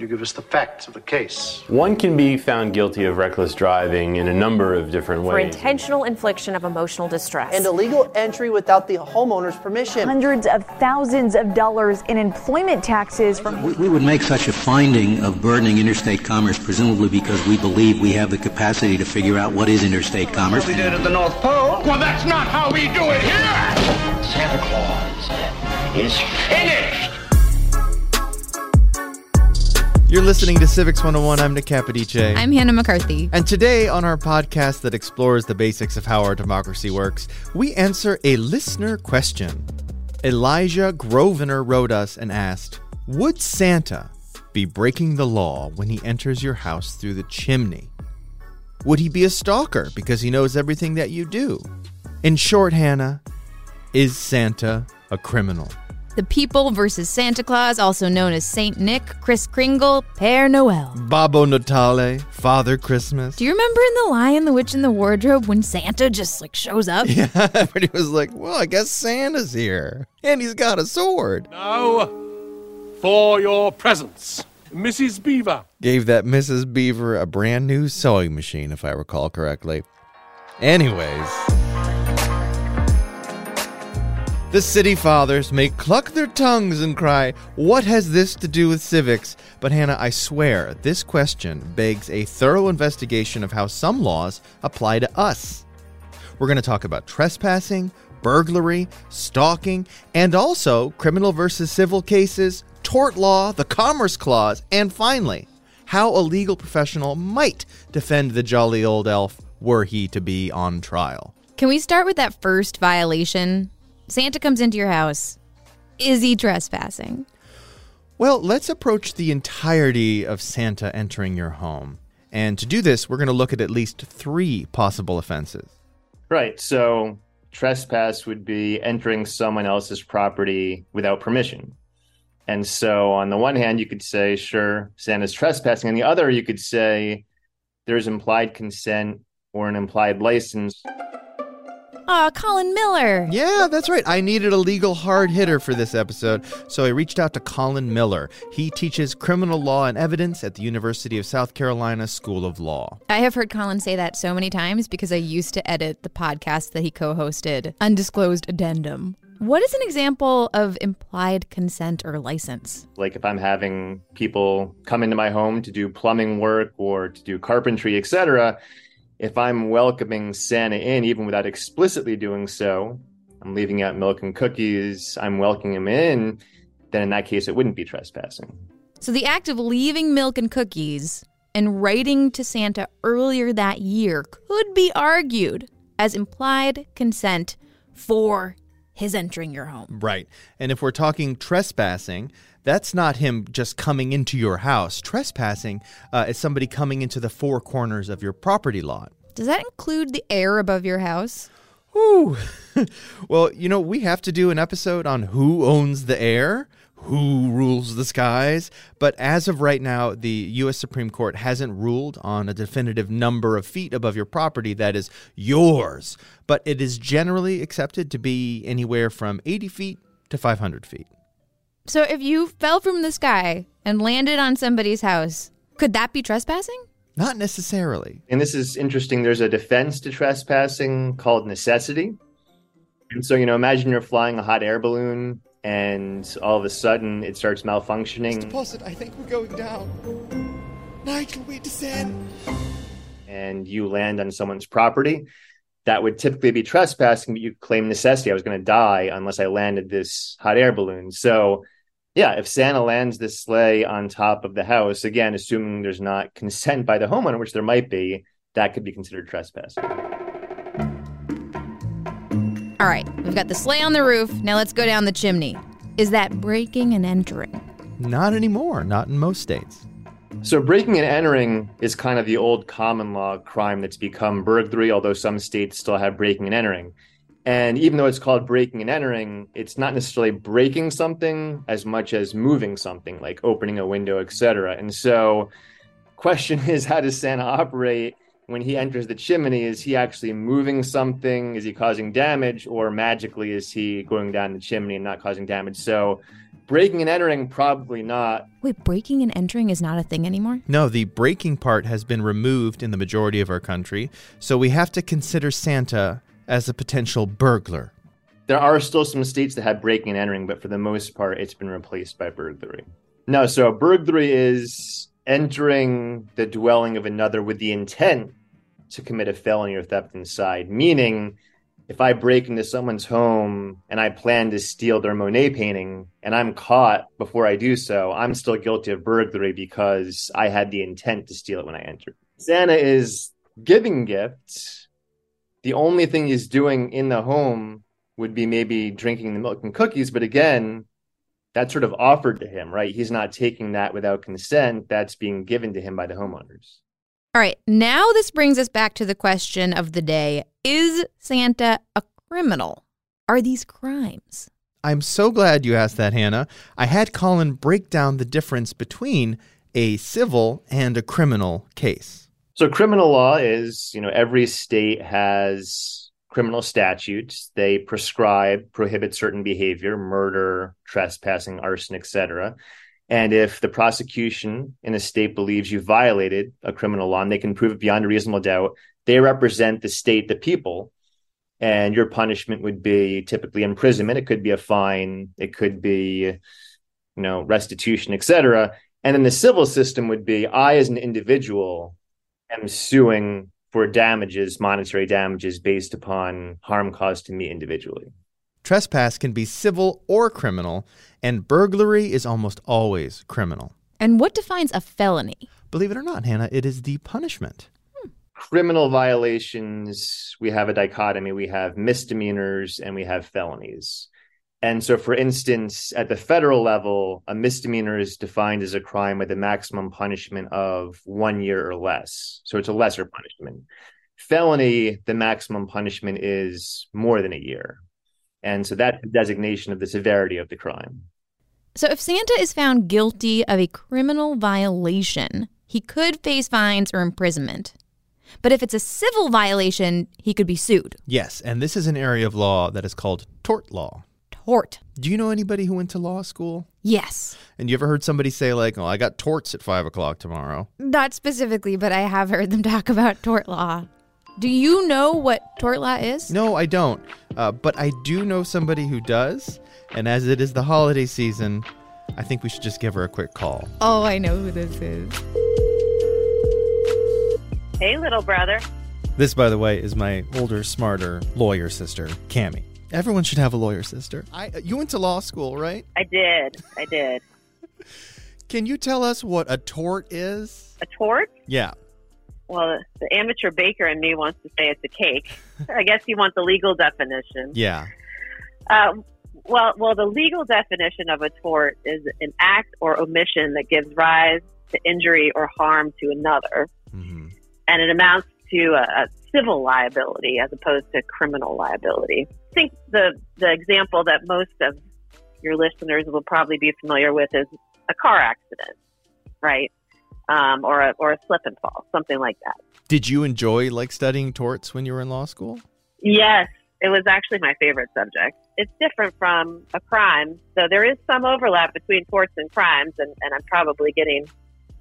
will you give us the facts of the case? One can be found guilty of reckless driving in a number of different ways. for intentional infliction of emotional distress. and illegal entry without the homeowner's permission. Hundreds of thousands of dollars in employment taxes from. We, we would make such a finding of burdening interstate commerce, presumably because we believe we have the capacity to figure out what is interstate commerce. We did at the North Pole. Well, that's not how we do it here. Santa Claus is finished. You're listening to Civics 101. I'm Nick Capodice. I'm Hannah McCarthy. And today, on our podcast that explores the basics of how our democracy works, we answer a listener question. Elijah Grosvenor wrote us and asked Would Santa be breaking the law when he enters your house through the chimney? Would he be a stalker because he knows everything that you do? In short, Hannah, is Santa a criminal? The People versus Santa Claus, also known as Saint Nick, Kris Kringle, Père Noel. Babbo Natale, Father Christmas. Do you remember in The Lion, the Witch, and the Wardrobe when Santa just like shows up? Yeah, but he was like, well, I guess Santa's here. And he's got a sword. Now, for your presents, Mrs. Beaver. Gave that Mrs. Beaver a brand new sewing machine, if I recall correctly. Anyways. The city fathers may cluck their tongues and cry, What has this to do with civics? But Hannah, I swear, this question begs a thorough investigation of how some laws apply to us. We're going to talk about trespassing, burglary, stalking, and also criminal versus civil cases, tort law, the Commerce Clause, and finally, how a legal professional might defend the jolly old elf were he to be on trial. Can we start with that first violation? Santa comes into your house. Is he trespassing? Well, let's approach the entirety of Santa entering your home. And to do this, we're going to look at at least three possible offenses. Right. So trespass would be entering someone else's property without permission. And so on the one hand, you could say, sure, Santa's trespassing. On the other, you could say there's implied consent or an implied license. Aw, Colin Miller. Yeah, that's right. I needed a legal hard hitter for this episode, so I reached out to Colin Miller. He teaches criminal law and evidence at the University of South Carolina School of Law. I have heard Colin say that so many times because I used to edit the podcast that he co hosted, Undisclosed Addendum. What is an example of implied consent or license? Like if I'm having people come into my home to do plumbing work or to do carpentry, etc., if I'm welcoming Santa in, even without explicitly doing so, I'm leaving out milk and cookies, I'm welcoming him in, then in that case, it wouldn't be trespassing. So the act of leaving milk and cookies and writing to Santa earlier that year could be argued as implied consent for his entering your home. Right. And if we're talking trespassing, that's not him just coming into your house. Trespassing uh, is somebody coming into the four corners of your property lot. Does that include the air above your house? Ooh. well, you know, we have to do an episode on who owns the air, who rules the skies. But as of right now, the U.S. Supreme Court hasn't ruled on a definitive number of feet above your property that is yours. But it is generally accepted to be anywhere from 80 feet to 500 feet. So if you fell from the sky and landed on somebody's house, could that be trespassing? Not necessarily. And this is interesting. There's a defense to trespassing called necessity. And so, you know, imagine you're flying a hot air balloon and all of a sudden it starts malfunctioning. Mr. Posset, I think we're going down. Nigel, we descend. And you land on someone's property. That would typically be trespassing, but you claim necessity. I was going to die unless I landed this hot air balloon. So, yeah, if Santa lands the sleigh on top of the house, again, assuming there's not consent by the homeowner, which there might be, that could be considered trespassing. All right, we've got the sleigh on the roof. Now let's go down the chimney. Is that breaking and entering? Not anymore, not in most states. So, breaking and entering is kind of the old common law crime that's become burglary, although some states still have breaking and entering. And even though it's called breaking and entering, it's not necessarily breaking something as much as moving something, like opening a window, etc. And so, question is, how does Santa operate when he enters the chimney? Is he actually moving something? Is he causing damage, or magically is he going down the chimney and not causing damage? So, breaking and entering, probably not. Wait, breaking and entering is not a thing anymore? No, the breaking part has been removed in the majority of our country, so we have to consider Santa as a potential burglar. There are still some states that have breaking and entering, but for the most part, it's been replaced by burglary. No, so burglary is entering the dwelling of another with the intent to commit a felony or theft inside, meaning if I break into someone's home and I plan to steal their Monet painting and I'm caught before I do so, I'm still guilty of burglary because I had the intent to steal it when I entered. Santa is giving gifts the only thing he's doing in the home would be maybe drinking the milk and cookies. But again, that's sort of offered to him, right? He's not taking that without consent. That's being given to him by the homeowners. All right. Now, this brings us back to the question of the day Is Santa a criminal? Are these crimes? I'm so glad you asked that, Hannah. I had Colin break down the difference between a civil and a criminal case. So criminal law is, you know, every state has criminal statutes. They prescribe, prohibit certain behavior, murder, trespassing, arson, etc. And if the prosecution in a state believes you violated a criminal law and they can prove it beyond a reasonable doubt, they represent the state, the people, and your punishment would be typically imprisonment. It could be a fine, it could be, you know, restitution, etc. And then the civil system would be I, as an individual, am suing for damages, monetary damages based upon harm caused to me individually. Trespass can be civil or criminal, and burglary is almost always criminal. And what defines a felony? Believe it or not, Hannah, it is the punishment. Hmm. Criminal violations, we have a dichotomy. We have misdemeanors and we have felonies. And so, for instance, at the federal level, a misdemeanor is defined as a crime with a maximum punishment of one year or less. So it's a lesser punishment. Felony, the maximum punishment is more than a year. And so that's the designation of the severity of the crime. So if Santa is found guilty of a criminal violation, he could face fines or imprisonment. But if it's a civil violation, he could be sued. Yes, and this is an area of law that is called tort law tort. Do you know anybody who went to law school? Yes. And you ever heard somebody say, like, oh, I got torts at five o'clock tomorrow? Not specifically, but I have heard them talk about tort law. Do you know what tort law is? No, I don't. Uh, but I do know somebody who does. And as it is the holiday season, I think we should just give her a quick call. Oh, I know who this is. Hey, little brother. This, by the way, is my older, smarter lawyer sister, Cami. Everyone should have a lawyer sister. I, you went to law school, right? I did. I did. Can you tell us what a tort is? A tort? Yeah. Well, the amateur baker in me wants to say it's a cake. I guess you want the legal definition. Yeah. Uh, well, well, the legal definition of a tort is an act or omission that gives rise to injury or harm to another, mm-hmm. and it amounts to a, a civil liability as opposed to criminal liability. I think the the example that most of your listeners will probably be familiar with is a car accident, right? Um, or a or a slip and fall, something like that. Did you enjoy like studying torts when you were in law school? Yes, it was actually my favorite subject. It's different from a crime, so there is some overlap between torts and crimes, and, and I'm probably getting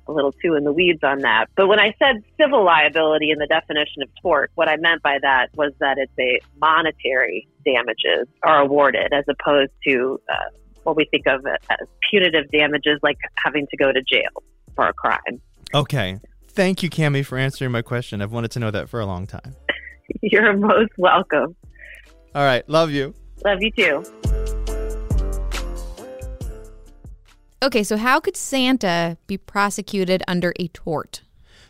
a little too in the weeds on that. But when I said civil liability in the definition of tort, what I meant by that was that it's a monetary damages are awarded as opposed to uh, what we think of as punitive damages, like having to go to jail for a crime. Okay. Thank you, Cami, for answering my question. I've wanted to know that for a long time. You're most welcome. All right. Love you. Love you too. Okay, so how could Santa be prosecuted under a tort?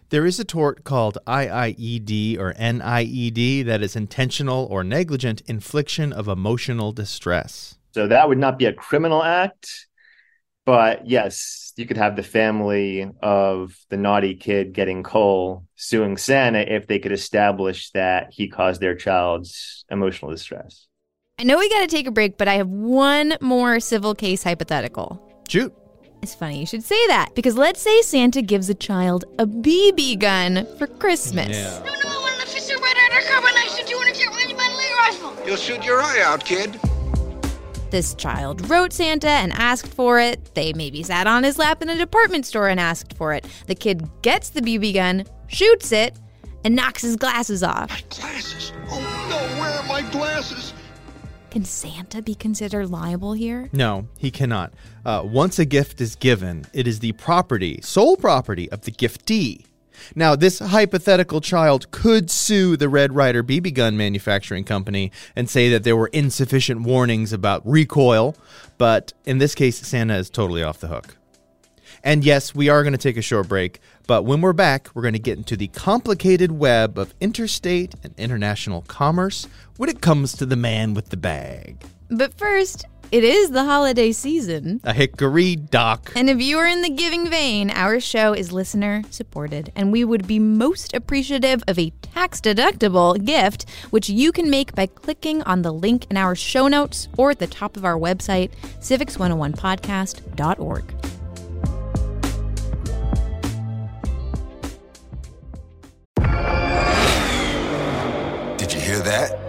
There is a tort called IIED or NIED that is intentional or negligent infliction of emotional distress. So that would not be a criminal act, but yes, you could have the family of the naughty kid getting coal suing Santa if they could establish that he caused their child's emotional distress. I know we got to take a break, but I have one more civil case hypothetical. Shoot. It's funny you should say that because let's say Santa gives a child a BB gun for Christmas. Yeah. No, no, I want an official Red Ryder carbine I shoot you want to get ready by rifle. You'll shoot your eye out, kid. This child wrote Santa and asked for it. They maybe sat on his lap in a department store and asked for it. The kid gets the BB gun, shoots it, and knocks his glasses off. My glasses. Oh no, where are my glasses? Can Santa be considered liable here? No, he cannot. Uh, once a gift is given, it is the property, sole property of the giftee. Now, this hypothetical child could sue the Red Ryder BB gun manufacturing company and say that there were insufficient warnings about recoil, but in this case, Santa is totally off the hook. And yes, we are going to take a short break, but when we're back, we're going to get into the complicated web of interstate and international commerce when it comes to the man with the bag. But first, it is the holiday season. A hickory dock. And if you are in the giving vein, our show is listener supported, and we would be most appreciative of a tax deductible gift, which you can make by clicking on the link in our show notes or at the top of our website, civics101podcast.org. Did you hear that?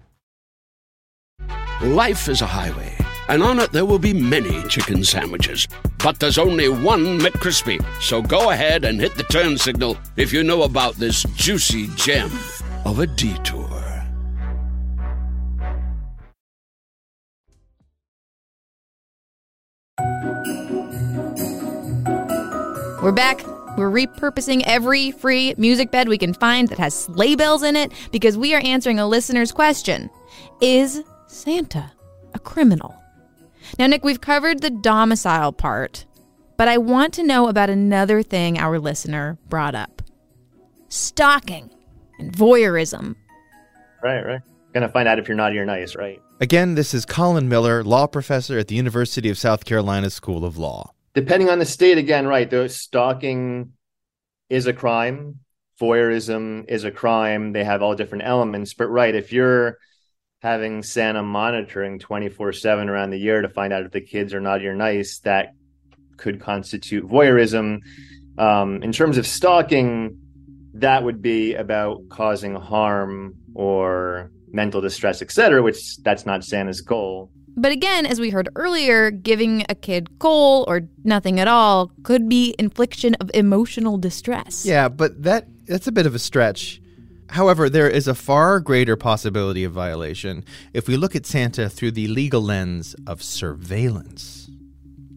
Life is a highway, and on it there will be many chicken sandwiches. But there's only one McCrispy. So go ahead and hit the turn signal if you know about this juicy gem of a detour. We're back. We're repurposing every free music bed we can find that has sleigh bells in it because we are answering a listener's question Is Santa a criminal? Now, Nick, we've covered the domicile part, but I want to know about another thing our listener brought up stalking and voyeurism. Right, right. Gonna find out if you're naughty or nice, right? Again, this is Colin Miller, law professor at the University of South Carolina School of Law. Depending on the state, again, right? The stalking is a crime. Voyeurism is a crime. They have all different elements, but right, if you're having Santa monitoring 24 7 around the year to find out if the kids are naughty or nice, that could constitute voyeurism. Um, in terms of stalking, that would be about causing harm or mental distress, etc., which that's not Santa's goal. But again, as we heard earlier, giving a kid coal or nothing at all could be infliction of emotional distress. Yeah, but that that's a bit of a stretch. However, there is a far greater possibility of violation if we look at Santa through the legal lens of surveillance.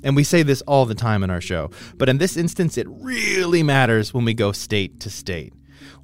And we say this all the time in our show, but in this instance, it really matters when we go state to state.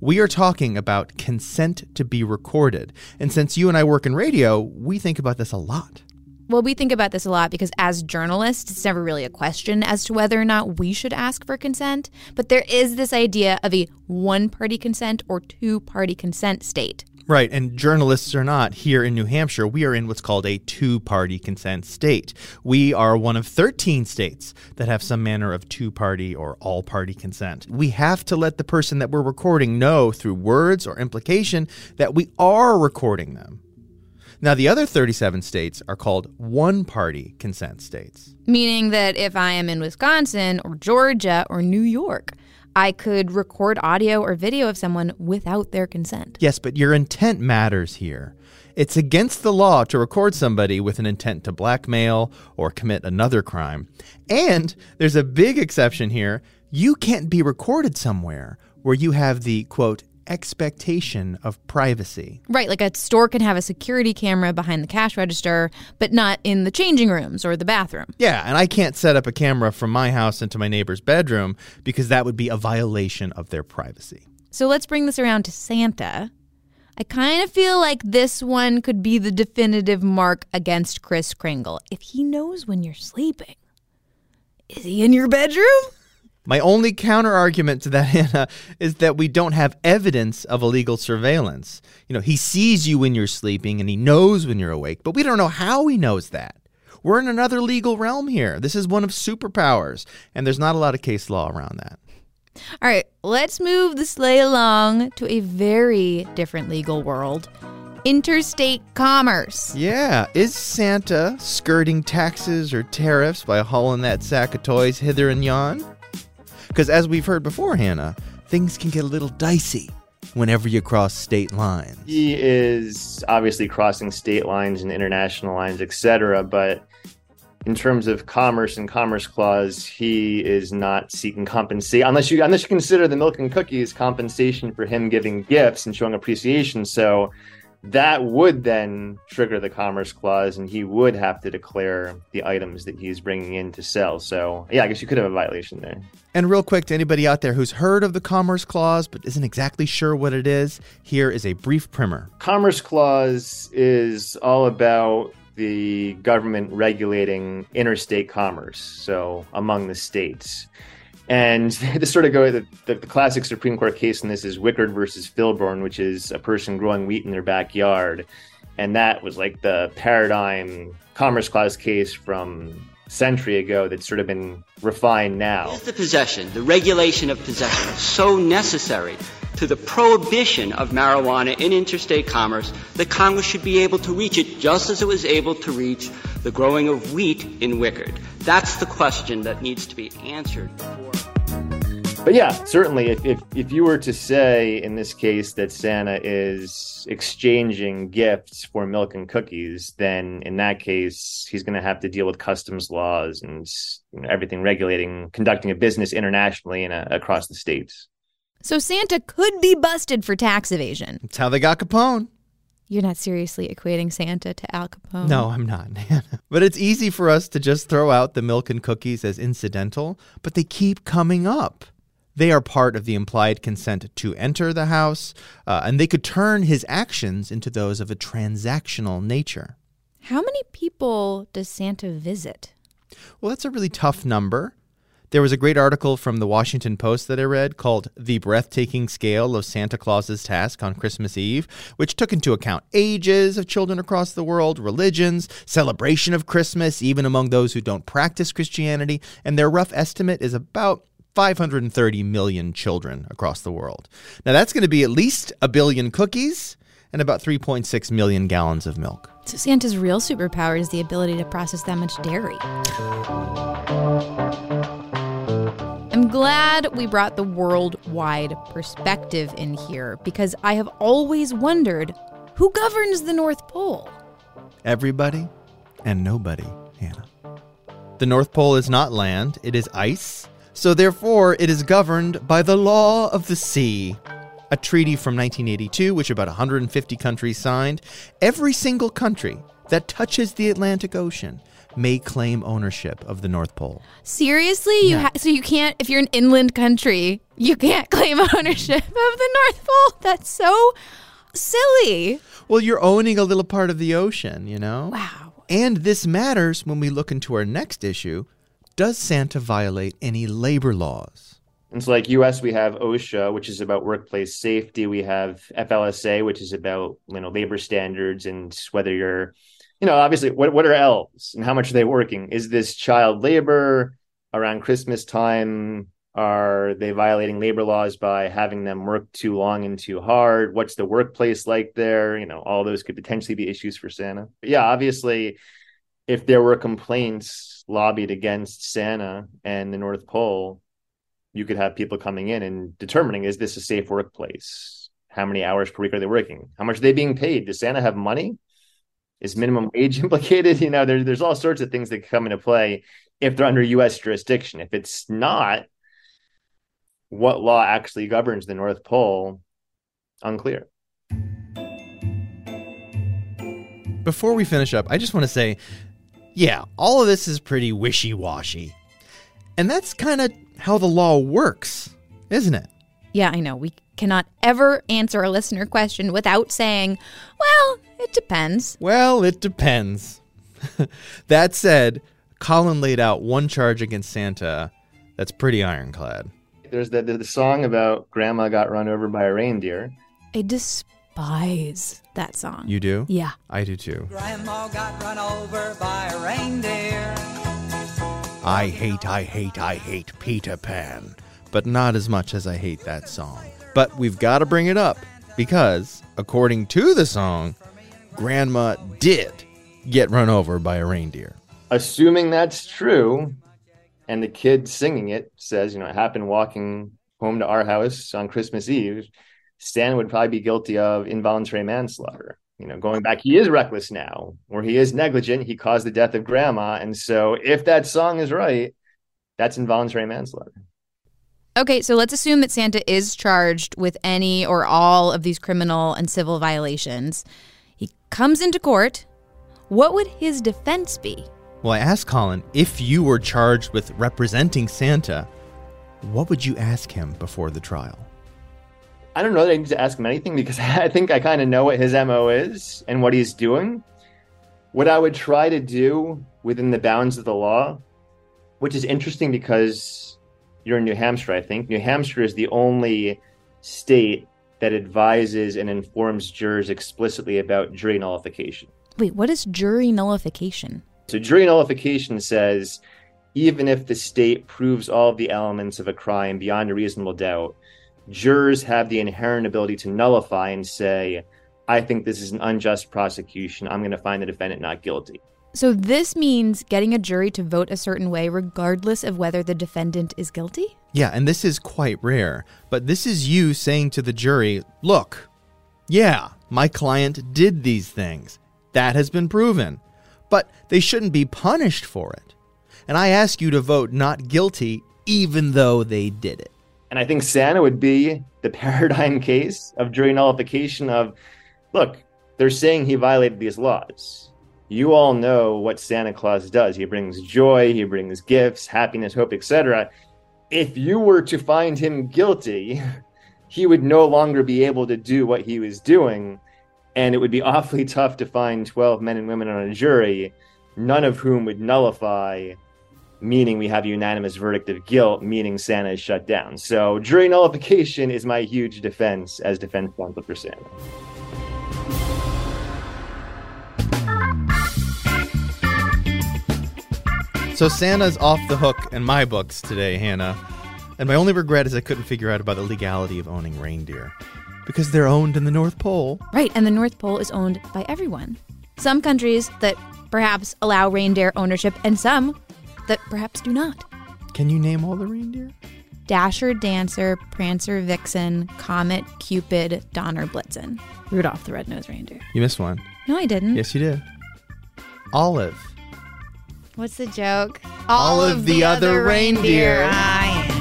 We are talking about consent to be recorded. And since you and I work in radio, we think about this a lot. Well, we think about this a lot because as journalists, it's never really a question as to whether or not we should ask for consent. But there is this idea of a one party consent or two party consent state. Right, and journalists are not here in New Hampshire. We are in what's called a two party consent state. We are one of 13 states that have some manner of two party or all party consent. We have to let the person that we're recording know through words or implication that we are recording them. Now, the other 37 states are called one party consent states. Meaning that if I am in Wisconsin or Georgia or New York, I could record audio or video of someone without their consent. Yes, but your intent matters here. It's against the law to record somebody with an intent to blackmail or commit another crime. And there's a big exception here. You can't be recorded somewhere where you have the quote expectation of privacy. Right, like a store can have a security camera behind the cash register, but not in the changing rooms or the bathroom. Yeah, and I can't set up a camera from my house into my neighbor's bedroom because that would be a violation of their privacy. So let's bring this around to Santa. I kind of feel like this one could be the definitive mark against Kris Kringle. If he knows when you're sleeping, is he in your bedroom? My only counter argument to that, Hannah, is that we don't have evidence of illegal surveillance. You know, he sees you when you're sleeping and he knows when you're awake, but we don't know how he knows that. We're in another legal realm here. This is one of superpowers, and there's not a lot of case law around that. All right, let's move the sleigh along to a very different legal world interstate commerce. Yeah, is Santa skirting taxes or tariffs by hauling that sack of toys hither and yon? Because as we've heard before, Hannah, things can get a little dicey whenever you cross state lines. He is obviously crossing state lines and international lines, etc. But in terms of commerce and commerce clause, he is not seeking compensation unless you unless you consider the milk and cookies compensation for him giving gifts and showing appreciation. So that would then trigger the commerce clause and he would have to declare the items that he's bringing in to sell. So yeah i guess you could have a violation there. And real quick to anybody out there who's heard of the commerce clause but isn't exactly sure what it is here is a brief primer. Commerce clause is all about the government regulating interstate commerce so among the states and to sort of go, the, the, the, classic Supreme Court case in this is Wickard versus Filburn, which is a person growing wheat in their backyard. And that was like the paradigm Commerce Clause case from century ago that's sort of been refined now. Is the possession, the regulation of possession, so necessary to the prohibition of marijuana in interstate commerce that Congress should be able to reach it just as it was able to reach the growing of wheat in Wickard? That's the question that needs to be answered before. But yeah, certainly, if, if, if you were to say in this case that Santa is exchanging gifts for milk and cookies, then in that case, he's going to have to deal with customs laws and you know, everything regulating conducting a business internationally and uh, across the states. So Santa could be busted for tax evasion. That's how they got Capone. You're not seriously equating Santa to Al Capone. No, I'm not. but it's easy for us to just throw out the milk and cookies as incidental, but they keep coming up. They are part of the implied consent to enter the house, uh, and they could turn his actions into those of a transactional nature. How many people does Santa visit? Well, that's a really tough number. There was a great article from the Washington Post that I read called The Breathtaking Scale of Santa Claus's Task on Christmas Eve, which took into account ages of children across the world, religions, celebration of Christmas, even among those who don't practice Christianity, and their rough estimate is about 530 million children across the world. Now, that's going to be at least a billion cookies and about 3.6 million gallons of milk. So, Santa's real superpower is the ability to process that much dairy. I'm glad we brought the worldwide perspective in here because I have always wondered who governs the North Pole? Everybody and nobody, Hannah. The North Pole is not land, it is ice. So, therefore, it is governed by the law of the sea, a treaty from 1982, which about 150 countries signed. Every single country that touches the Atlantic Ocean may claim ownership of the North Pole. Seriously, you Yeah. ha- so you can't if you're an inland country, you can't claim ownership of the North Pole. That's so silly. Well, you're owning a little part of the ocean, you know? Wow. And this matters when we look into our next issue. Does Santa violate any labor laws? And so, like US, we have OSHA, which is about workplace safety. We have FLSA, which is about you know labor standards and whether you're, you know, obviously what what are elves and how much are they working? Is this child labor around Christmas time? Are they violating labor laws by having them work too long and too hard? What's the workplace like there? You know, all those could potentially be issues for Santa. But yeah, obviously, if there were complaints lobbied against Santa and the North Pole, you could have people coming in and determining is this a safe workplace? How many hours per week are they working? How much are they being paid? Does Santa have money? Is minimum wage implicated? You know, there, there's all sorts of things that come into play if they're under U.S. jurisdiction. If it's not, what law actually governs the North Pole? Unclear. Before we finish up, I just want to say, yeah, all of this is pretty wishy washy. And that's kind of how the law works, isn't it? Yeah, I know. We cannot ever answer a listener question without saying, well, it depends. Well, it depends. that said, Colin laid out one charge against Santa that's pretty ironclad. There's the, the, the song about grandma got run over by a reindeer. I despise that song. You do? Yeah. I do too. Grandma got run over by a reindeer. I hate, I hate, I hate Peter Pan. But not as much as I hate that song. But we've got to bring it up because, according to the song, Grandma did get run over by a reindeer. Assuming that's true, and the kid singing it says, you know, it happened walking home to our house on Christmas Eve, Stan would probably be guilty of involuntary manslaughter you know, going back, he is reckless now, or he is negligent. He caused the death of grandma. And so, if that song is right, that's involuntary manslaughter. Okay, so let's assume that Santa is charged with any or all of these criminal and civil violations. He comes into court. What would his defense be? Well, I asked Colin if you were charged with representing Santa, what would you ask him before the trial? I don't know that I need to ask him anything because I think I kind of know what his MO is and what he's doing. What I would try to do within the bounds of the law, which is interesting because you're in New Hampshire, I think. New Hampshire is the only state that advises and informs jurors explicitly about jury nullification. Wait, what is jury nullification? So, jury nullification says even if the state proves all of the elements of a crime beyond a reasonable doubt, jurors have the inherent ability to nullify and say, I think this is an unjust prosecution. I'm going to find the defendant not guilty. So, this means getting a jury to vote a certain way regardless of whether the defendant is guilty? Yeah, and this is quite rare. But this is you saying to the jury, look, yeah, my client did these things. That has been proven. But they shouldn't be punished for it. And I ask you to vote not guilty even though they did it. And I think Santa would be the paradigm case of jury nullification of look, they're saying he violated these laws. You all know what Santa Claus does. He brings joy, he brings gifts, happiness, hope, etc. If you were to find him guilty, he would no longer be able to do what he was doing. And it would be awfully tough to find 12 men and women on a jury, none of whom would nullify meaning we have a unanimous verdict of guilt, meaning Santa is shut down. So jury nullification is my huge defense as defense counsel for Santa. So Santa's off the hook in my books today, Hannah. And my only regret is I couldn't figure out about the legality of owning reindeer. Because they're owned in the North Pole. Right, and the North Pole is owned by everyone. Some countries that perhaps allow reindeer ownership, and some that perhaps do not. Can you name all the reindeer? Dasher, Dancer, Prancer, Vixen, Comet, Cupid, Donner, Blitzen. Rudolph the Red-Nosed Reindeer. You missed one. No, I didn't. Yes, you did. Olive. What's the joke? All, of the, the other, reindeer. reindeer. Ah, yeah.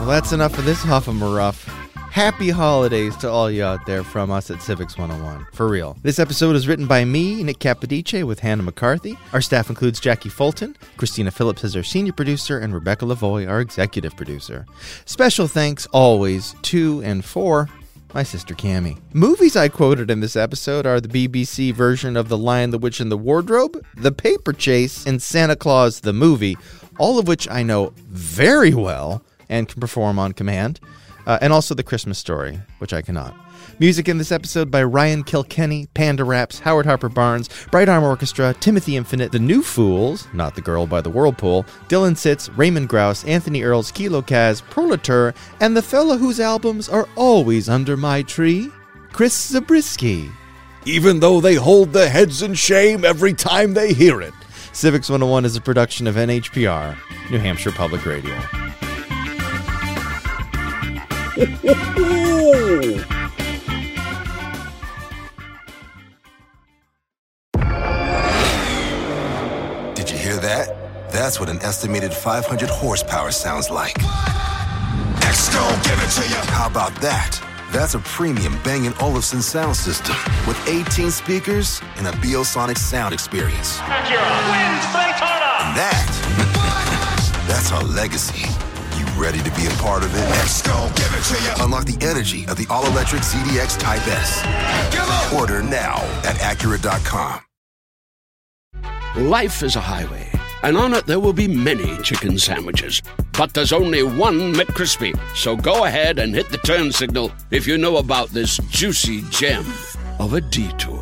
Well, that's enough for this Huff and Ruff. Happy holidays to all you out there from us at Civics 101. For real. This episode is written by me, Nick Capodice, with Hannah McCarthy. Our staff includes Jackie Fulton, Christina Phillips is our senior producer, and Rebecca Lavoie, our executive producer. Special thanks always to and for my sister Cami. Movies I quoted in this episode are the BBC version of The Lion, the Witch, and the Wardrobe, The Paper Chase, and Santa Claus the Movie, all of which I know very well and can perform on command, uh, and also The Christmas Story, which I cannot. Music in this episode by Ryan Kilkenny, Panda Raps, Howard Harper Barnes, Bright Arm Orchestra, Timothy Infinite, The New Fools, Not the Girl by the Whirlpool, Dylan Sitz, Raymond Grouse, Anthony Earls, Kilo Kaz, Prolatur, and the fella whose albums are always under my tree, Chris Zabriskie. Even though they hold their heads in shame every time they hear it. Civics 101 is a production of NHPR, New Hampshire Public Radio. Did you hear that? That's what an estimated 500 horsepower sounds like. Gon' give it to you. How about that? That's a premium Bang & Olufsen sound system with 18 speakers and a Biosonic sound experience. And that, that's our legacy. You ready to be a part of it? X gon' give it to you. Unlock the energy of the all-electric ZDX Type S. Order now at Acura.com. Life is a highway, and on it there will be many chicken sandwiches. But there's only one McCrispy. So go ahead and hit the turn signal if you know about this juicy gem of a detour.